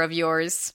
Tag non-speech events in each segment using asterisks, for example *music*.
of yours.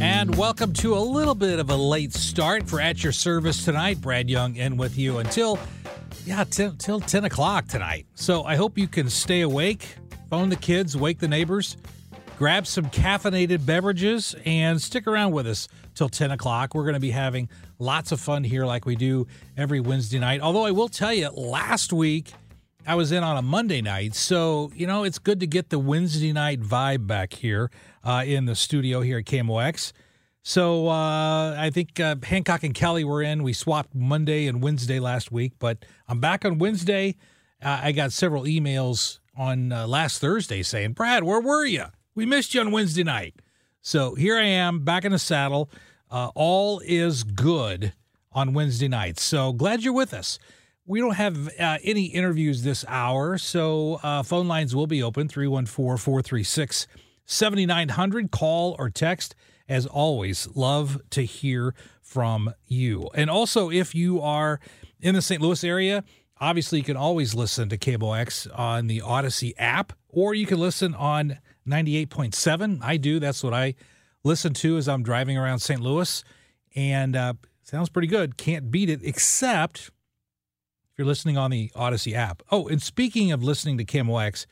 And welcome to a little bit of a late start for At Your Service tonight. Brad Young in with you until, yeah, till, till 10 o'clock tonight. So I hope you can stay awake, phone the kids, wake the neighbors, grab some caffeinated beverages, and stick around with us till 10 o'clock. We're going to be having lots of fun here like we do every Wednesday night. Although I will tell you, last week, I was in on a Monday night, so you know it's good to get the Wednesday night vibe back here uh, in the studio here at KMOX. So uh, I think uh, Hancock and Kelly were in. We swapped Monday and Wednesday last week, but I'm back on Wednesday. Uh, I got several emails on uh, last Thursday saying, "Brad, where were you? We missed you on Wednesday night." So here I am, back in the saddle. Uh, all is good on Wednesday night. So glad you're with us. We don't have uh, any interviews this hour, so uh, phone lines will be open 314 436 7900. Call or text. As always, love to hear from you. And also, if you are in the St. Louis area, obviously you can always listen to KMOX on the Audacy app, or you can listen on 98.7. I do. That's what I listen to as I'm driving around St. Louis. And uh, sounds pretty good. Can't beat it, except if you're listening on the Audacy app. Oh, and speaking of listening to KMOX,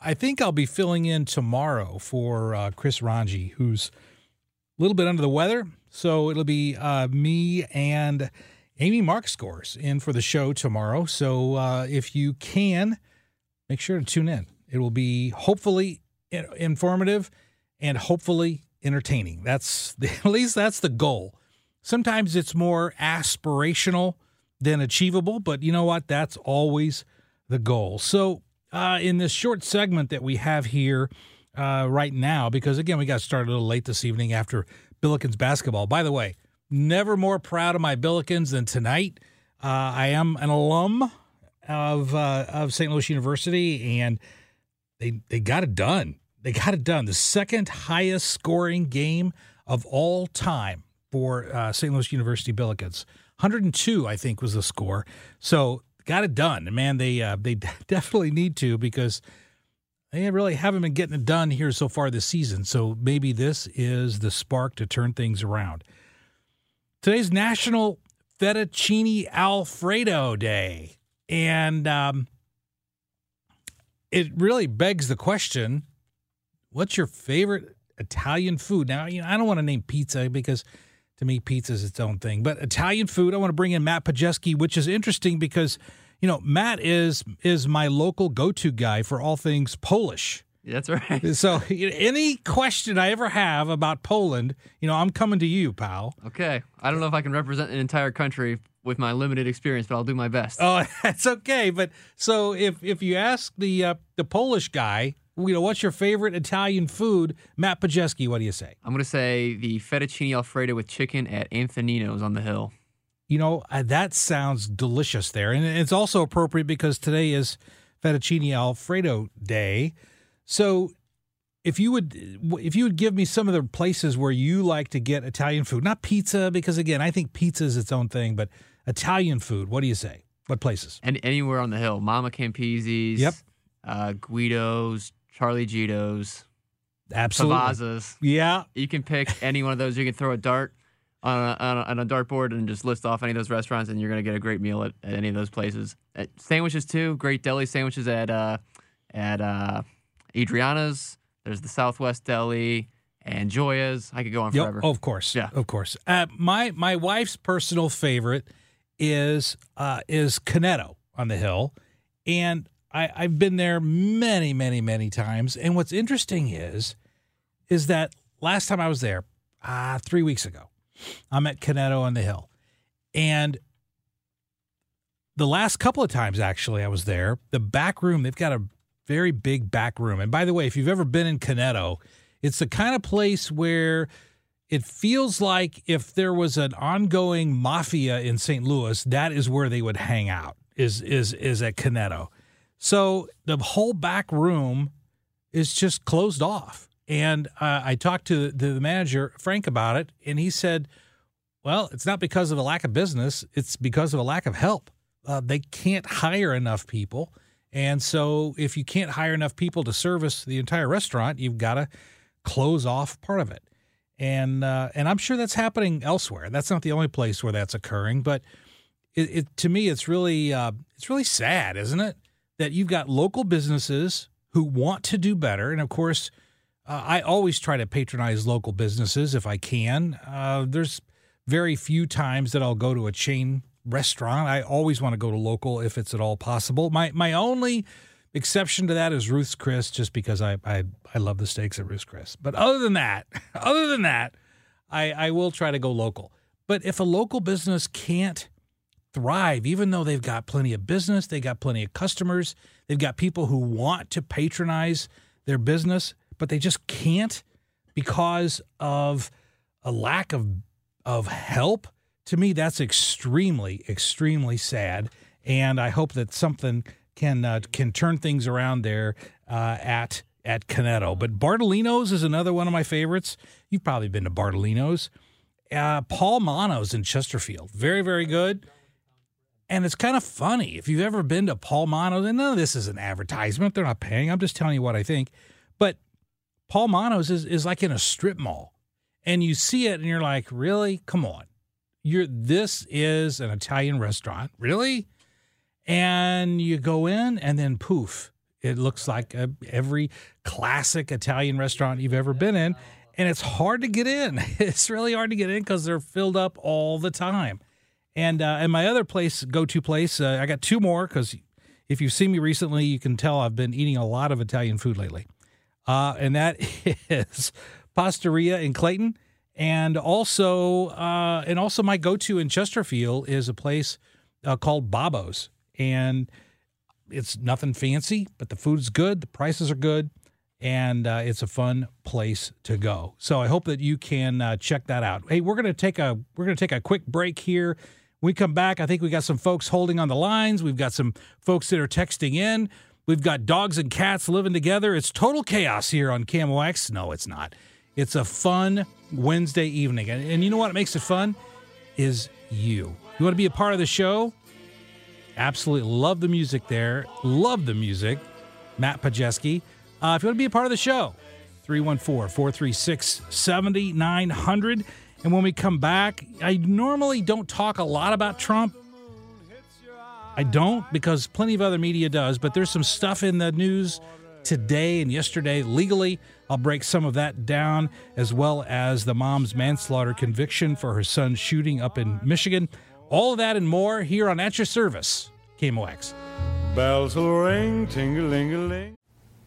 I think I'll be filling in tomorrow for uh, Chris Ranji, who's a little bit under the weather. So it'll be uh, me and Amy Marxkors in for the show tomorrow. So uh, if you can, make sure to tune in. It will be hopefully informative and hopefully entertaining. That's *laughs* at least that's the goal. Sometimes it's more aspirational than achievable, but you know what? That's always the goal. So uh, in this short segment that we have here uh, right now, because again, we got started a little late this evening after Billikens basketball. By the way, never more proud of my Billikens than tonight. Uh, I am an alum of uh, of St. Louis University, and they they got it done. They got it done. The second highest scoring game of all time for uh, St. Louis University Billikens. 102, I think, was the score. So got it done. And man, they uh, they *laughs* definitely need to because they really haven't been getting it done here so far this season. So maybe this is the spark to turn things around. Today's National Fettuccine Alfredo Day, and um, it really begs the question: What's your favorite Italian food? Now, you know, I don't want to name pizza because to me, pizza is its own thing. But Italian food, I want to bring in Matt Pajeski, which is interesting because you know Matt is is my local go to guy for all things Polish. That's right. So any question I ever have about Poland, you know, I'm coming to you, pal. Okay. I don't know if I can represent an entire country with my limited experience, but I'll do my best. Oh, *laughs* that's okay. But so if if you ask the uh, the Polish guy, you know, what's your favorite Italian food, Matt Pajeski, what do you say? I'm going to say the fettuccine alfredo with chicken at Anthonino's on the hill. You know, uh, that sounds delicious there. And it's also appropriate because today is Fettuccine Alfredo Day. So if you would if you would give me some of the places where you like to get Italian food, not pizza because again, I think pizza is its own thing, but Italian food, what do you say? What places? And anywhere on the hill. Mama Campisi's. Yep. Uh, Guido's, Charlie Gito's, Absolutely. Yeah. You can pick any one of those. You can throw a dart on a, on a, on a dartboard and just list off any of those restaurants, and you're going to get a great meal at, at any of those places. At sandwiches too, great deli sandwiches at uh, at uh, Adriana's. There's the Southwest Deli and Gioia's. I could go on Yep. forever. Oh, of course. Yeah. Of course. Uh, my my wife's personal favorite is uh, is Cunetto on the hill, and I, I've been there many, many, many times. And what's interesting is is that last time I was there, uh, three weeks ago, I'm at Cunetto on the hill, and the last couple of times actually I was there, the back room they've got a very big back room. And by the way, if you've ever been in Cunetto, it's the kind of place where it feels like if there was an ongoing mafia in St. Louis, that is where they would hang out. Is is is at Cunetto. So the whole back room is just closed off. And uh, I talked to the, the manager Frank about it, and he said, "Well, it's not because of a lack of business; it's because of a lack of help. Uh, they can't hire enough people." And so, if you can't hire enough people to service the entire restaurant, you've got to close off part of it. And uh, and I'm sure that's happening elsewhere. That's not the only place where that's occurring, but it, it to me, it's really uh, it's really sad, isn't it? That you've got local businesses who want to do better, and of course, uh, I always try to patronize local businesses if I can. Uh, there's very few times that I'll go to a chain restaurant. I always want to go to local if it's at all possible. My my only exception to that is Ruth's Chris, just because I I, I love the steaks at Ruth's Chris. But other than that, *laughs* other than that, I, I will try to go local. But if a local business can't thrive, even though they've got plenty of business, they've got plenty of customers, they've got people who want to patronize their business, but they just can't because of a lack of of help. To me, that's extremely, extremely sad. And I hope that something can uh, can turn things around there uh, at at Cunetto. But Bartolino's is another one of my favorites. You've probably been to Bartolino's. Uh, Paul Manno's in Chesterfield, very very good. And it's kind of funny if you've ever been to Paul Manno's. And none of this is an advertisement; they're not paying. I'm just telling you what I think. But Paul Manno's is is like in a strip mall, and you see it, and you're like, really? Come on, you're this is an Italian restaurant, really? and you go in and then poof it looks like a, every classic italian restaurant you've ever been in and it's hard to get in *laughs* it's really hard to get in because they're filled up all the time and uh, and my other place go-to place uh, i got two more because if you've seen me recently you can tell i've been eating a lot of italian food lately uh, and that *laughs* is pastaria in clayton and also uh, and also my go-to in chesterfield is a place uh, called babos and it's nothing fancy, but the food's good, the prices are good, and uh, it's a fun place to go. So I hope that you can check that out. Hey, we're gonna take a we're gonna take a quick break here. When we come back, I think we got some folks holding on the lines. We've got some folks that are texting in. We've got dogs and cats living together. It's total chaos here on KMOX. No, it's not. It's a fun Wednesday evening, and, and you know what makes it fun is you. You want to be a part of the show? Absolutely love the music there. Love the music. Matt Pajeski. Uh, if you want to be a part of the show, 314 436 7900. And when we come back, I normally don't talk a lot about Trump. I don't because plenty of other media does, but there's some stuff in the news today and yesterday legally. I'll break some of that down, as well as the mom's manslaughter conviction for her son's shooting up in Michigan. All of that and more here on At Your Service, KMOX. Bells will ring, ting-a-ling-a-ling.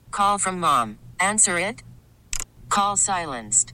Call from mom. Answer it. Call silenced.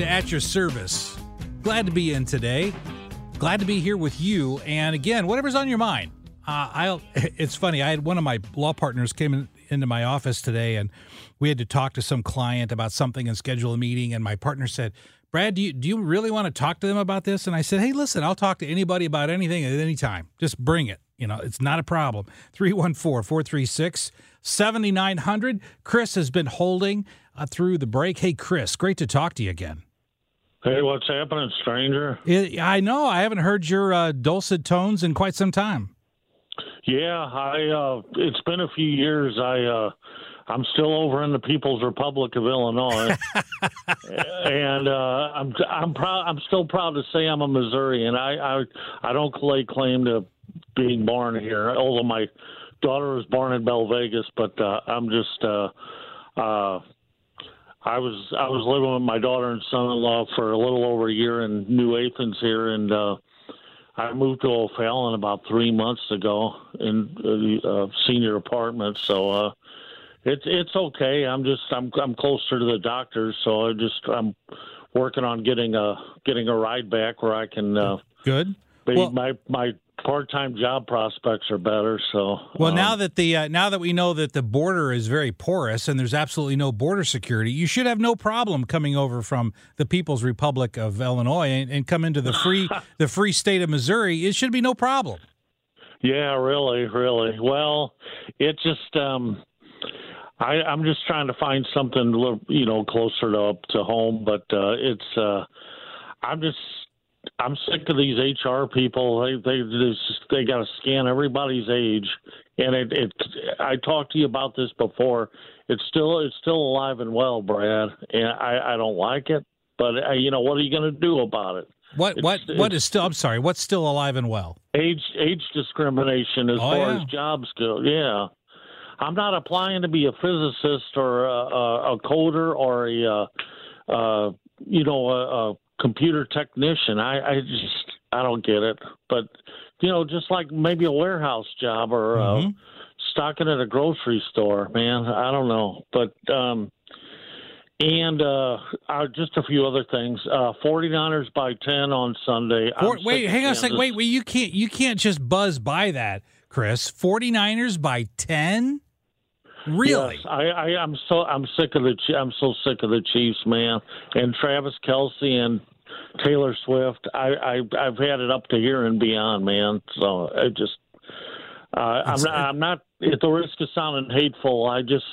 To At Your Service. Glad to be in today. Glad to be here with you. And again, whatever's on your mind. Uh, I'll. *laughs* It's funny. I had one of my law partners came in, into my office today, and we had to talk to some client about something and schedule a meeting. And my partner said, "Brad, do you do you really want to talk to them about this?" And I said, "Hey, listen, I'll talk to anybody about anything at any time. Just bring it. You know, it's not a problem." 314 436 7900. Chris has been holding uh, through the break. Hey, Chris, great to talk to you again. Hey, what's happening, stranger? It, I know I haven't heard your uh, dulcet tones in quite some time. Yeah, I. Uh, it's been a few years. I. Uh, I'm still over in the People's Republic of Illinois, *laughs* and uh, I'm. I'm proud. I'm still proud to say I'm a Missourian. I. I. I don't lay claim to being born here, although my daughter was born in Bell Vegas. But uh, I'm just. Uh, uh, I was I was living with my daughter and son-in-law for a little over a year in New Athens here, and uh, I moved to O'Fallon about three months ago in a uh, senior apartment. So uh, it's it's okay. I'm just I'm I'm closer to the doctors, so I just I'm working on getting a getting a ride back where I can. Uh, Good. Well- my my part-time job prospects are better. So Well, um, now that the uh, now that we know that the border is very porous and there's absolutely no border security, you should have no problem coming over from the People's Republic of Illinois and, and come into the free *laughs* the free state of Missouri. It should be no problem. Yeah, really, really. Well, it just um I I'm just trying to find something a little, you know, closer to up to home, but uh it's uh I'm just I'm sick of these HR people. They they just they got to scan everybody's age, and it, it. I talked to you about this before. It's still it's still alive and well, Brad, and I I don't like it. But uh, you know what are you going to do about it? What It's- what what is still? I'm sorry. What's still alive and well? age age discrimination as Oh, far yeah. as jobs go. Yeah, I'm not applying to be a physicist or a, a, a coder or a uh, uh, you know a, a computer technician. I, I just I don't get it. But you know, just like maybe a warehouse job or uh, Mhm. stocking at a grocery store, man. I don't know, but. um and uh, uh, just a few other things. Uh, 49ers by 10 on Sunday. Four, wait, hang on a second. Wait, wait. You can't you can't just buzz by that, Chris. 49ers by 10? Really? Yes, I, I I'm so I'm sick of the I'm so sick of the Chiefs, man, and Travis Kelce and Taylor Swift. I, I I've had it up to here and beyond, man. So I just uh, I'm not I'm not at the risk of sounding hateful. I just.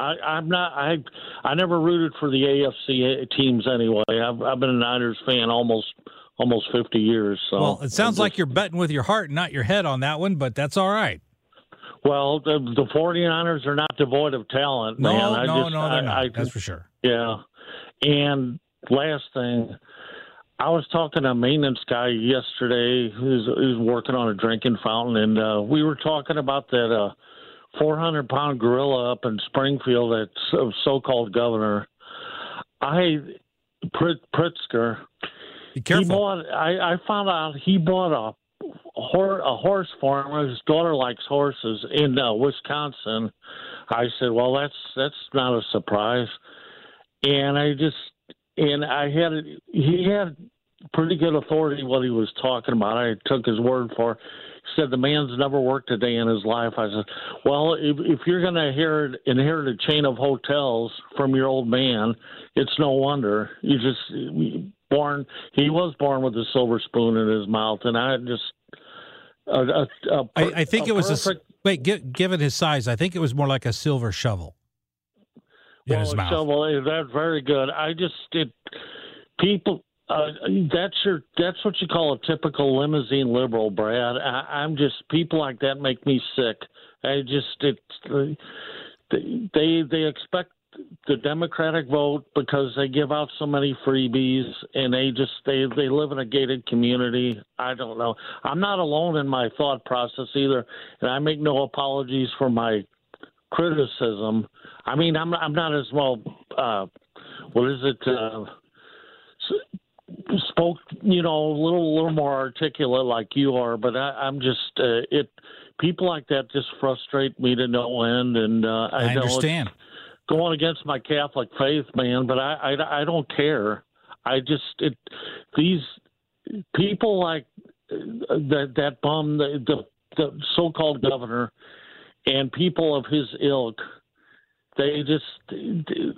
I, I'm not. I I never rooted for the AFC teams anyway. I've I've been a Niners fan almost almost 50 years. So well, it sounds like you're betting with your heart, not your head on that one, but that's all right. Well, the, the 49ers are not devoid of talent, No, man. I no, just, no, I, not. I, that's for sure. Yeah. And last thing, I was talking to a maintenance guy yesterday who's, who's working on a drinking fountain, and uh, we were talking about that uh, 400 pound gorilla up in Springfield, that so- so-called governor. I Prit, Pritzker. He bought. I, I found out he bought a a horse farmer His daughter likes horses in uh, Wisconsin. I said, "Well, that's that's not a surprise." And I just and I had he had pretty good authority what he was talking about. I took his word for. it. He said the man's never worked a day in his life. I said, "Well, if, if you're going to inherit inherit a chain of hotels from your old man, it's no wonder you just born. He was born with a silver spoon in his mouth, and I just. A, a, a, I, I think it was perfect, a wait. gi- given his size, I think it was more like a silver shovel in well, his mouth. shovel. eh, That's very good. I just it people. Uh, that's your. That's what you call a typical limousine liberal, Brad. I, I'm just people like that make me sick. I just it. They they expect the Democratic vote because they give out so many freebies and they just they they live in a gated community. I don't know. I'm not alone in my thought process either, and I make no apologies for my criticism. I mean, I'm I'm not as well. Uh, what is it? Uh, spoke, you know, a little little more articulate like you are, but I, I'm just uh, it. People like that just frustrate me to no end, and uh, I, I know understand. Going against my Catholic faith, man. But I I, I don't care. I just it these people like uh, that that bum the the, the so-called governor and people of his ilk they just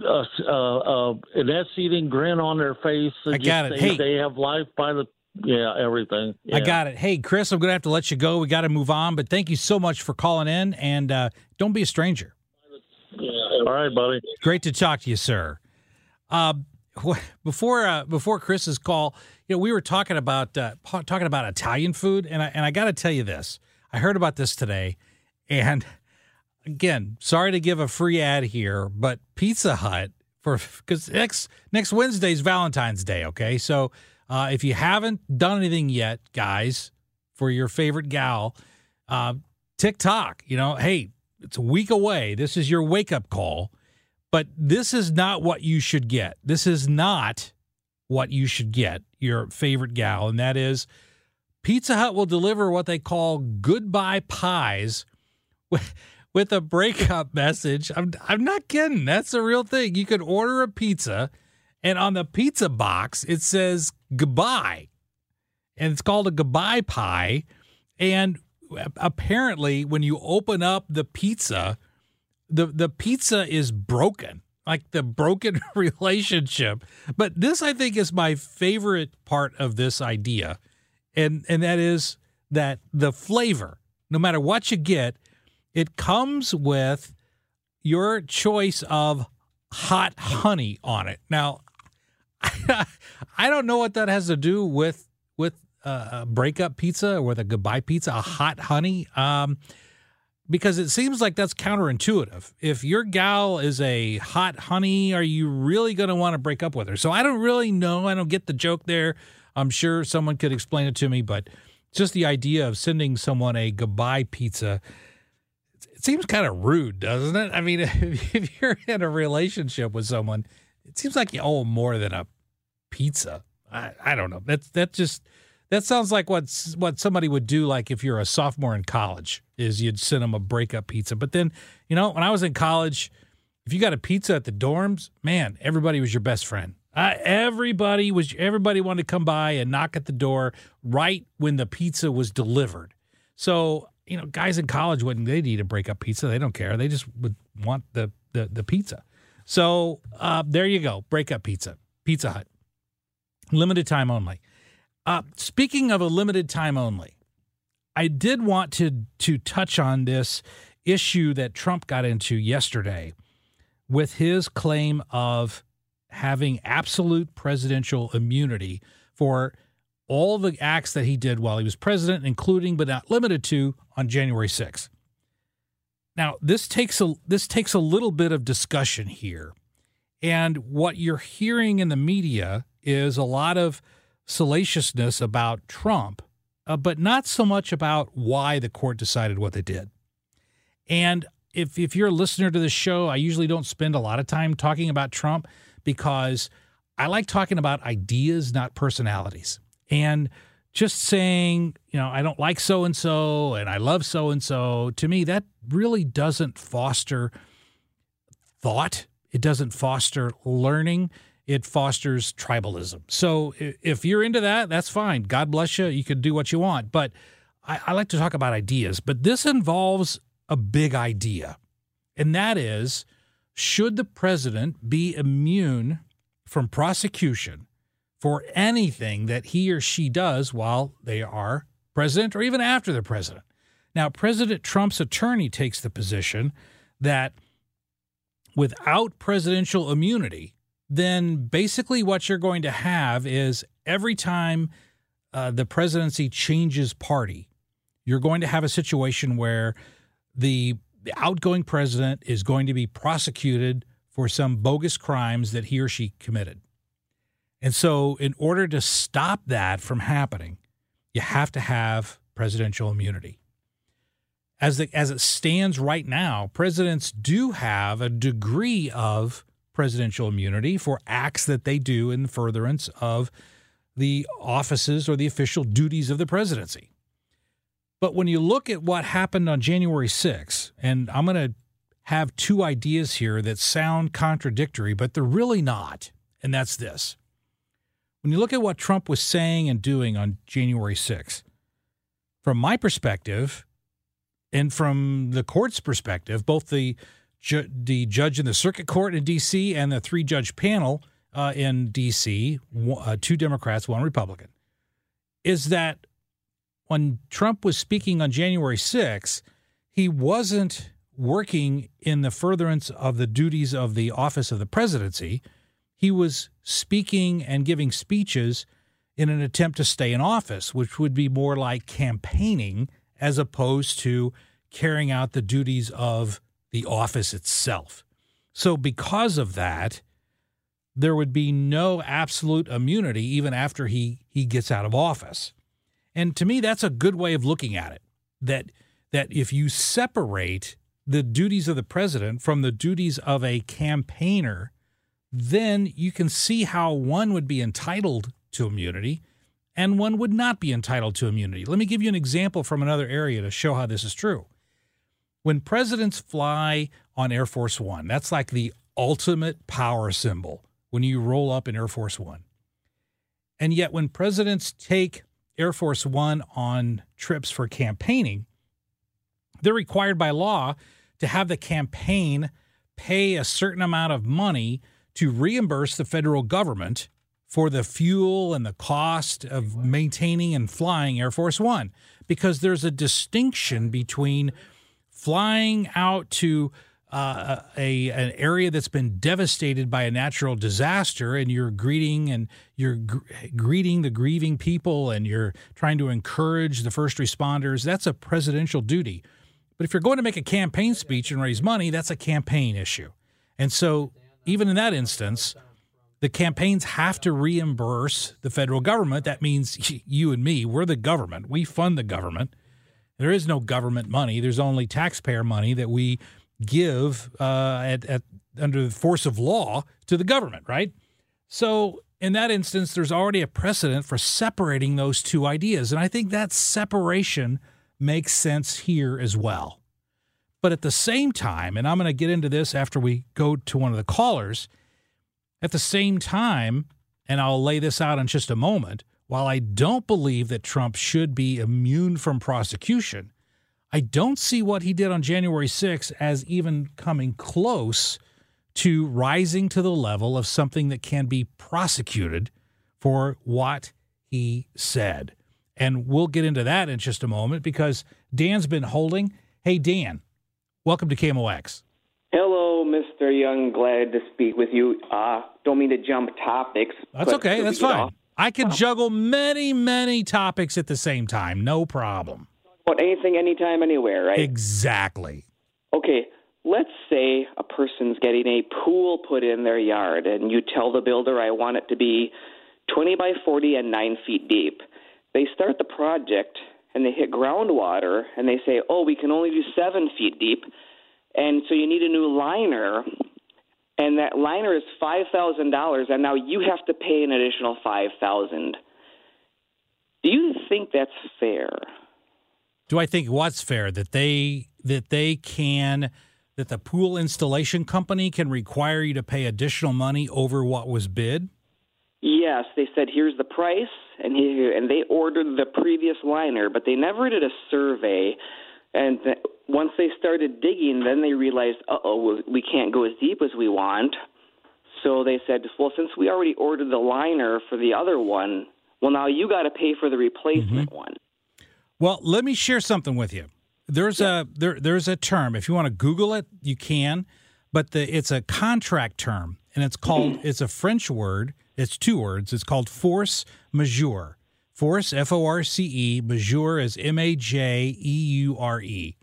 uh, uh, uh, an ass-eating grin on their face. and I got it. They, Hey. they have life by the yeah everything. I got it. Hey, Chris, I'm going to have to let you go. We got to move on, but thank you so much for calling in, and uh, don't be a stranger. All right, buddy. Great to talk to you, sir. Uh, before uh, before Chris's call, you know, we were talking about uh, talking about Italian food, and I and I got to tell you this. I heard about this today, and again, sorry to give a free ad here, but Pizza Hut for because next next Wednesday's Valentine's Day. Okay, so uh, if you haven't done anything yet, guys, for your favorite gal, uh, TikTok. You know, hey, it's a week away. This is your wake up call. But this is not what you should get. This is not what you should get, your favorite gal. And that is Pizza Hut will deliver what they call goodbye pies with, with a breakup *laughs* message. I'm, I'm not kidding. That's a real thing. You could order a pizza, and on the pizza box, it says goodbye. And it's called a goodbye pie. And apparently, when you open up the pizza, the the pizza is broken like the broken *laughs* relationship. But this i think is my favorite part of this idea and and that is that the flavor no matter what you get it comes with your choice of hot honey on it. Now *laughs* i don't know what that has to do with with a breakup pizza or with a goodbye pizza a hot honey um because it seems like that's counterintuitive. If your gal is a hot honey, are you really going to want to break up with her? So I don't really know. I don't get the joke there. I'm sure someone could explain it to me, but just the idea of sending someone a goodbye pizza, it seems kind of rude, doesn't it? I mean, *laughs* if you're in a relationship with someone, it seems like you owe more than a pizza. I, I don't know. That's that just that sounds like what what somebody would do. Like if you're a sophomore in college, is you'd send them a breakup pizza. But then, you know, when I was in college, if you got a pizza at the dorms, man, everybody was your best friend. Uh, everybody was everybody wanted to come by and knock at the door right when the pizza was delivered. So you know, guys in college wouldn't they'd eat a breakup pizza. They don't care. They just would want the the, the pizza. So uh, there you go, breakup pizza, Pizza Hut, limited time only. Uh, speaking of a limited time only, I did want to to touch on this issue that Trump got into yesterday with his claim of having absolute presidential immunity for all the acts that he did while he was president, including but not limited to on January 6th. Now, this takes a this takes a little bit of discussion here. And what you're hearing in the media is a lot of salaciousness about Trump, uh, but not so much about why the court decided what they did. And if if you're a listener to the show, I usually don't spend a lot of time talking about Trump because I like talking about ideas, not personalities. And just saying, you know, I don't like so and so and I love so and so, to me, that really doesn't foster thought. It doesn't foster learning. It fosters tribalism. So if you're into that, that's fine. God bless you. You can do what you want. But I, I like to talk about ideas. But this involves a big idea, and that is should the president be immune from prosecution for anything that he or she does while they are president or even after they're president. Now, President Trump's attorney takes the position that without presidential immunity, then basically what you're going to have is every time uh, the presidency changes party, you're going to have a situation where the, the outgoing president is going to be prosecuted for some bogus crimes that he or she committed. And so, in order to stop that from happening, you have to have presidential immunity. As, the, as it stands right now, presidents do have a degree of presidential immunity for acts that they do in furtherance of the offices or the official duties of the presidency. But when you look at what happened on January 6th, and I'm going to have two ideas here that sound contradictory, but they're really not, and that's this. When you look at what Trump was saying and doing on January 6th, from my perspective and from the court's perspective, both the ju- the judge in the circuit court in D.C. and the three judge panel uh, in D.C., uh, two Democrats, one Republican, is that when Trump was speaking on January 6th, he wasn't working in the furtherance of the duties of the office of the presidency. He was speaking and giving speeches in an attempt to stay in office, which would be more like campaigning as opposed to carrying out the duties of the office itself. So, because of that, there would be no absolute immunity even after he, he gets out of office. And to me, that's a good way of looking at it. That that if you separate the duties of the president from the duties of a campaigner, then you can see how one would be entitled to immunity and one would not be entitled to immunity. Let me give you an example from another area to show how this is true. When presidents fly on Air Force One, that's like the ultimate power symbol when you roll up in Air Force One. And yet, when presidents take Air Force One on trips for campaigning, they're required by law to have the campaign pay a certain amount of money to reimburse the federal government for the fuel and the cost of maintaining and flying Air Force One because there's a distinction between flying out to uh, a an area that's been devastated by a natural disaster, and you're greeting and you're gr- greeting the grieving people, and you're trying to encourage the first responders. That's a presidential duty. But if you're going to make a campaign speech and raise money, that's a campaign issue. And so, even in that instance, the campaigns have to reimburse the federal government. That means *laughs* you and me, we're the government. We fund the government. There is no government money. There's only taxpayer money that we give uh, at, at under the force of law to the government, right? So in that instance, there's already a precedent for separating those two ideas, and I think that separation makes sense here as well. But at the same time, and I'm going to get into this after we go to one of the callers. At the same time, and I'll lay this out in just a moment, while I don't believe that Trump should be immune from prosecution, I don't see what he did on January 6 as even coming close to rising to the level of something that can be prosecuted for what he said. And we'll get into that in just a moment because Dan's been holding. Hey, Dan, welcome to KMOX. Hello, Mr. Young. Glad to speak with you. Uh, don't mean to jump topics. That's okay. That's fine. Off. I can juggle many, many topics at the same time. No problem. About anything, anytime, anywhere, right? Exactly. Okay. Let's say a person's getting a pool put in their yard, and you tell the builder, I want it to be 20 by 40 and 9 feet deep. They start the project and they hit groundwater and they say, oh, we can only do 7 feet deep. And so you need a new liner and that liner is five thousand dollars, and now you have to pay an additional five thousand. Do you think that's fair? Do I think what's fair that they that they can that the pool installation company can require you to pay additional money over what was bid? Yes, they said here's the price, and he, and they ordered the previous liner, but they never did a survey and th- once they started digging, then they realized, uh oh, we can't go as deep as we want. So they said, well, since we already ordered the liner for the other one, well, now you got to pay for the replacement one. Well, let me share something with you. There's a there there's a term. If you want to Google it, you can, but the it's a contract term, and it's called it's a French word. It's two words. It's called force majeure. Force F O R C E. Majeure is M A J E U R E.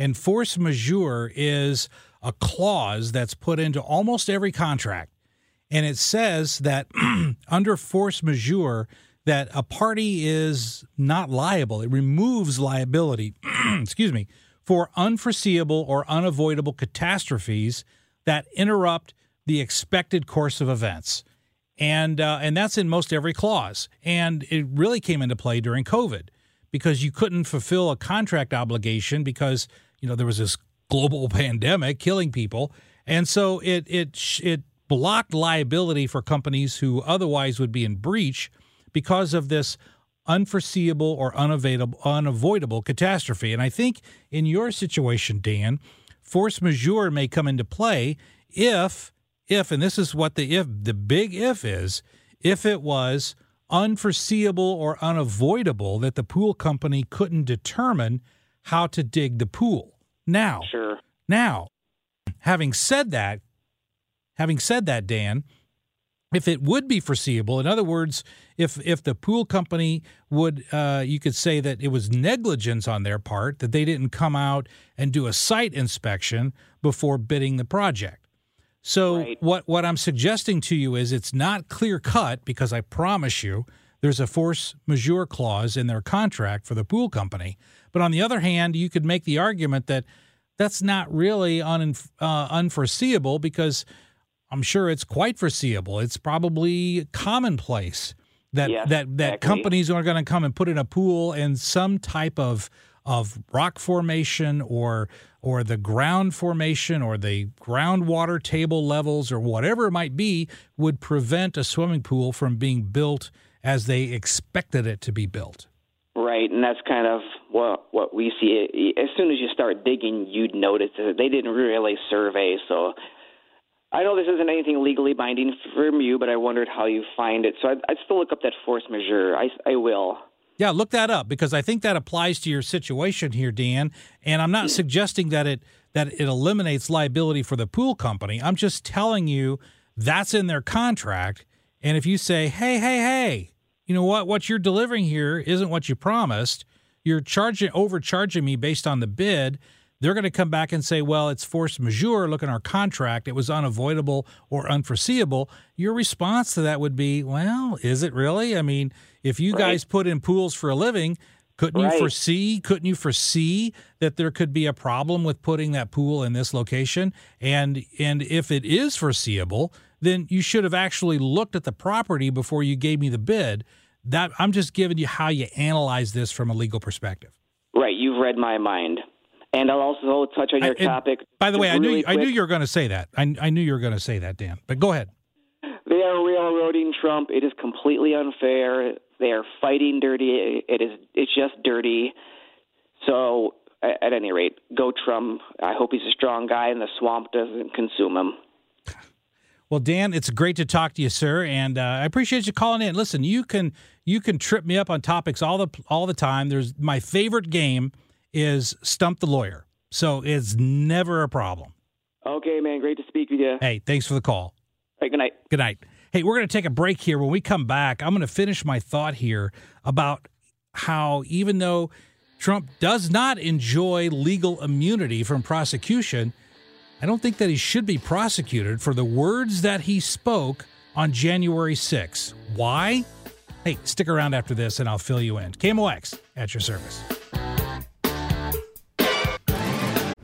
And force majeure is a clause that's put into almost every contract. And it says that *clears throat* under force majeure, that a party is not liable. It removes liability, *clears throat* excuse me, for unforeseeable or unavoidable catastrophes that interrupt the expected course of events. And uh, and that's in most every clause. And it really came into play during COVID because you couldn't fulfill a contract obligation because you know there was this global *laughs* pandemic killing people, and so it it it blocked liability for companies who otherwise would be in breach because of this unforeseeable or unavoidable unavoidable catastrophe. And I think in your situation, Dan, force majeure may come into play if if and this is what the if the big if is if it was unforeseeable or unavoidable that the pool company couldn't determine how to dig the pool. Now, Sure. now, having said that, having said that, Dan, if it would be foreseeable, in other words, if if the pool company would, uh, you could say that it was negligence on their part that they didn't come out and do a site inspection before bidding the project. So what what I'm suggesting to you is it's not clear cut because I promise you there's a force majeure clause in their contract for the pool company. But on the other hand, you could make the argument that that's not really un, uh, unforeseeable because I'm sure it's quite foreseeable. It's probably commonplace that Yes, that that exactly. companies are going to come and put in a pool and some type of of rock formation or or the ground formation or the groundwater table levels or whatever it might be would prevent a swimming pool from being built as they expected it to be built. Right, and that's kind of what what we see. As soon as you start digging, you'd notice that they didn't really survey. So I know this isn't anything legally binding from you, but I wondered how you find it. So I'd, I'd still look up that force majeure. I, I will. Yeah, look that up because I think that applies to your situation here, Dan. And I'm not hmm. suggesting that it that it eliminates liability for the pool company. I'm just telling you that's in their contract. And if you say, "Hey, hey, hey, you know what? What you're delivering here isn't what you promised. You're charging overcharging me based on the bid." They're going to come back and say, well, it's force majeure. Look in our contract. It was unavoidable or unforeseeable. Your response to that would be, well, is it really? I mean, if you guys put in pools for a living, couldn't you foresee couldn't you foresee that there could be a problem with putting that pool in this location? And and if it is foreseeable, then you should have actually looked at the property before you gave me the bid. That I'm just giving you how you analyze this from a legal perspective. Right, you've read my mind. And I'll also touch on your and topic. By the way, I knew really I knew you were going to say that. I, I knew you were going to say that, Dan. But go ahead. They are railroading Trump. It is completely unfair. They are fighting dirty. It is. It's just dirty. So, at any rate, go Trump. I hope he's a strong guy and the swamp doesn't consume him. Well, Dan, it's great to talk to you, sir, and uh, I appreciate you calling in. Listen, you can you can trip me up on topics all the all the time. There's my favorite game is stump the lawyer, so it's never a problem. Okay, man. Great to speak with you. Hey, thanks for the call. All right, good night. Good night. Hey, we're going to take a break here. When we come back, I'm going to finish my thought here about how even though Trump does not enjoy legal immunity from prosecution, I don't think that he should be prosecuted for the words that he spoke on January 6th. Why? Hey, stick around after this and I'll fill you in. KMOX at your service.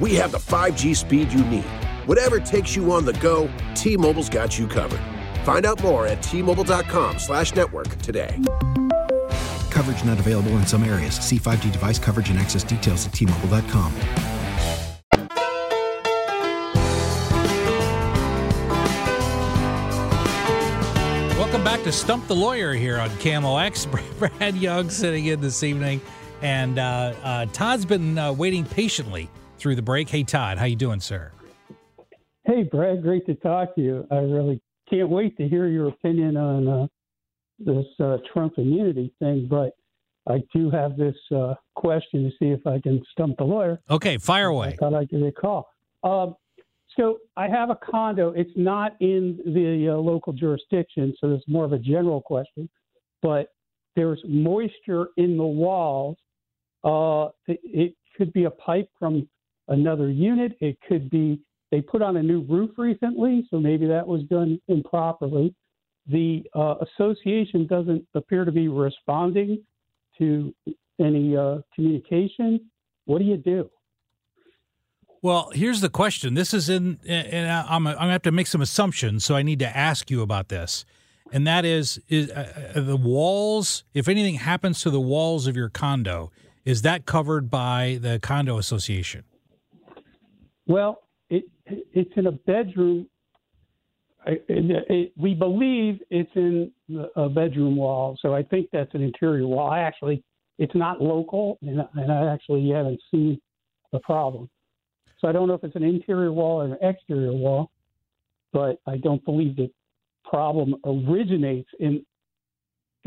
we have the 5G speed you need. Whatever takes you on the go, T-Mobile's got you covered. Find out more at T-Mobile.com slash network today. Coverage not available in some areas. See 5G device coverage and access details at T-Mobile.com. Welcome back to Stump the Lawyer here on KMOX. *laughs* Brad Young sitting in this evening, and uh, uh, Todd's been uh, waiting patiently through the break. Hey, Todd, how you doing, sir? Hey, Brad, great to talk to you. I really can't wait to hear your opinion on uh, this uh, Trump immunity thing, but I do have this uh, question to see if I can stump the lawyer. Okay, fire away. I thought I'd give you a call. Um, so I have a condo. It's not in the uh, local jurisdiction, so it's more of a general question. But there's moisture in the walls. Uh, it, it could be a pipe from another unit. It could be they put on a new roof recently, so maybe that was done improperly. The uh, association doesn't appear to be responding to any uh, communication. What do you do? Well, here's the question. This is in, and I'm, to have to make some assumptions, so I need to ask you about this. And that is, is uh, the walls, if anything happens to the walls of your condo, is that covered by the condo association? Well, it it's in a bedroom. It, it, we believe it's in a bedroom wall, so I think that's an interior wall. I actually, it's not local, and, and I actually haven't seen the problem. So I don't know if it's an interior wall or an exterior wall, but I don't believe the problem originates in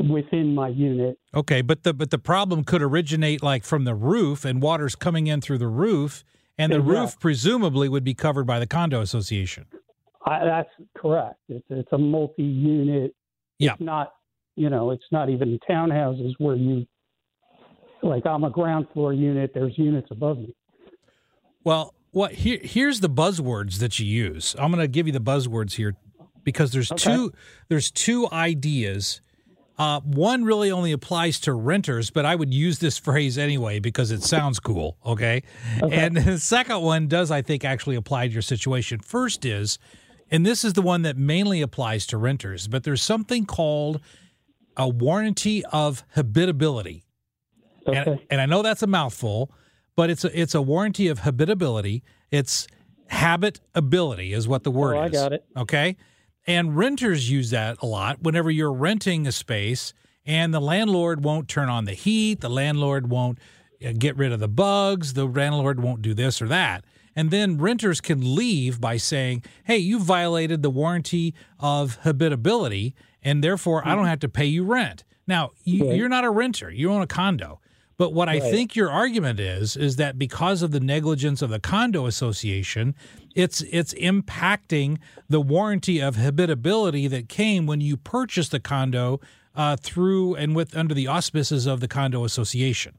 within my unit. Okay, but the but the problem could originate like from the roof and water's coming in through the roof, and the roof presumably would be covered by the condo association. I, that's correct. It's it's a multi-unit. Yeah. It's not, you know, it's not even townhouses where you, like, I'm a ground floor unit. There's units above me. Well, what here here's the buzzwords that you use. I'm going to give you the buzzwords here because there's Okay. two there's two ideas. Uh, one really only applies to renters, but I would use this *laughs* phrase anyway because it sounds cool. Okay? And *laughs* the second one does, I think, actually apply to your situation. First is, and this is the one that mainly applies to renters, but there's something called a warranty of habitability. And, and I know that's a mouthful, but it's a, it's a warranty of habitability. It's habitability is what the word Oh, I got it. Okay. And renters use that a lot whenever you're renting a space and the landlord won't turn on the heat, the landlord won't uh, get rid of the bugs, the landlord won't do this or that. And then renters can leave by saying, hey, you violated the warranty of habitability, and therefore I don't have to pay you rent. Now, you're not a renter, you own a condo. But what I think your argument is is that because of the negligence of the condo association, it's it's impacting the warranty of habitability that came when you purchased the condo uh, through and with under the auspices of the condo association.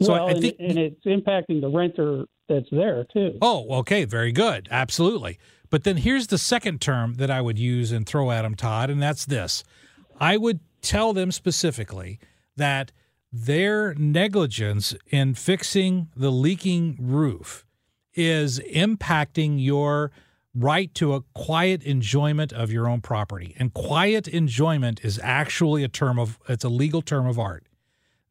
So well, I, I and, and it's impacting the renter that's there too. Oh, okay, very good, absolutely. But then here's the second term that I would use and throw at them, Todd, and that's this: I would tell them specifically that their negligence in fixing the leaking roof is impacting your right to a quiet enjoyment of your own property. And quiet enjoyment is actually a term of it's a legal term of art.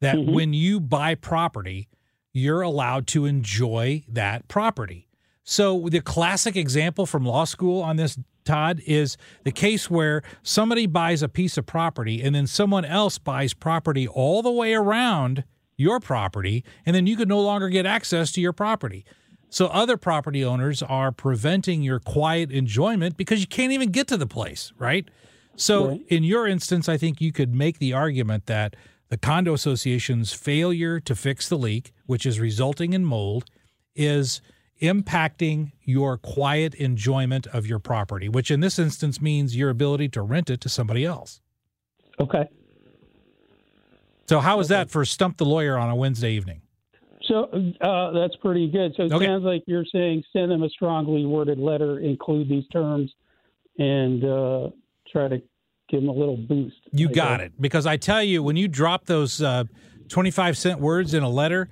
That Mm-hmm. when you buy property, you're allowed to enjoy that property. So the classic example from law school on this Todd is the case where somebody buys a piece of property and then someone else buys property all the way around your property and then you could no longer get access to your property. So other property owners are preventing your quiet enjoyment because you can't even get to the place, right? So Right. in your instance, I think you could make the argument that the condo association's failure to fix the leak, which is resulting in mold, is impacting your quiet enjoyment of your property, which in this instance means your ability to rent it to somebody else. Okay. So how is that for stump the lawyer on a Wednesday evening? So uh, that's pretty good. So it Okay. sounds like you're saying send them a strongly worded letter, include these terms, and uh, try to give them a little boost. You I got guess. it. Because I tell you, when you drop those uh, 25 cent words in a letter,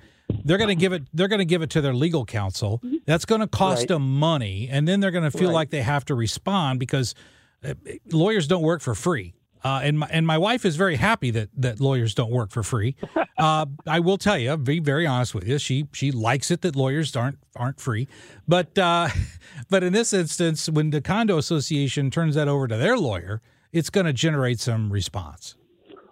they're going to give it they're going to give it to their legal counsel. That's going to cost Right. them money and then they're going to feel Right. like they have to respond because uh, lawyers don't work for free. Uh, and my and my wife is very happy that that lawyers don't work for free. *laughs* Uh, I will tell you, I'll be very honest with you. She she likes it that lawyers aren't aren't free, but uh, *laughs* but in this instance, when the condo association turns that over to their lawyer, it's going to generate some response.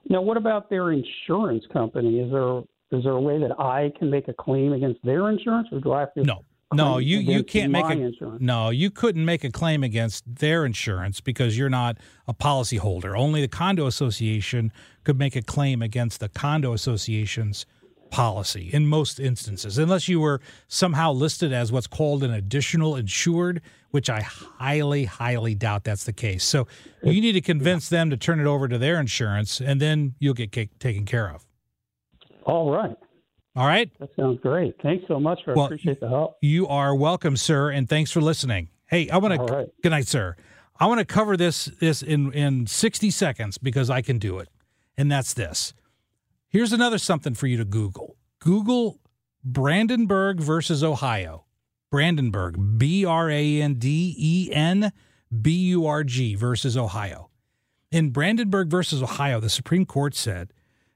Now, what about their insurance company? Is there is there a way that I can make a claim against their insurance, or do I have to? No, no, you you can't make a insurance? no. You couldn't make a claim against their insurance because you're not a policyholder. Only the condo association could make a claim against the condo association's policy in most instances, unless you were somehow listed as what's called an additional insured, which I highly, highly doubt that's the case. So you need to convince them to turn it over to their insurance, and then you'll get taken care of. All right, All right. that sounds great. Thanks so much. I Well, appreciate the help. You are welcome, sir, and thanks for listening. Hey, I want to All right. good night, sir. I want to cover this this in in 60 seconds because I can do it. And that's this. Here's another something for you to Google. Google Brandenburg versus Ohio. Brandenburg, B R A N D E N B U R G versus Ohio. In Brandenburg versus Ohio, the Supreme Court said,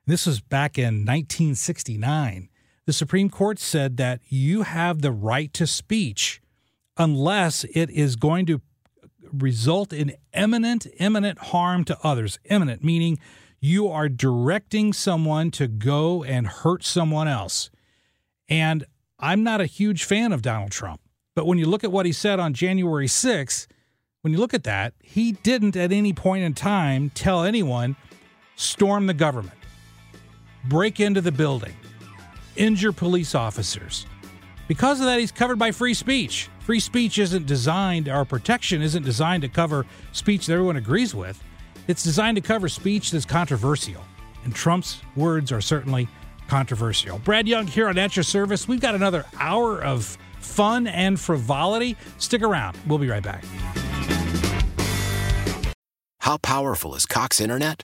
this was back in 1969, the Supreme Court said that you have the right to speech unless it is going to result in imminent, imminent harm to others. Imminent, meaning you are directing someone to go and hurt someone else. And I'm not a huge fan of Donald Trump. But when you look at what he said on January 6th, when you look at that, he didn't at any point in time tell anyone storm the government, break into the building, injure police officers. Because of that, he's covered by free speech. Free speech isn't designed, our protection isn't designed to cover speech that everyone agrees with. It's designed to cover speech that's controversial. And Trump's words are certainly controversial. Brad Young here on At Your Service. We've got another hour of fun and frivolity. Stick around. We'll be right back. How powerful is Cox Internet?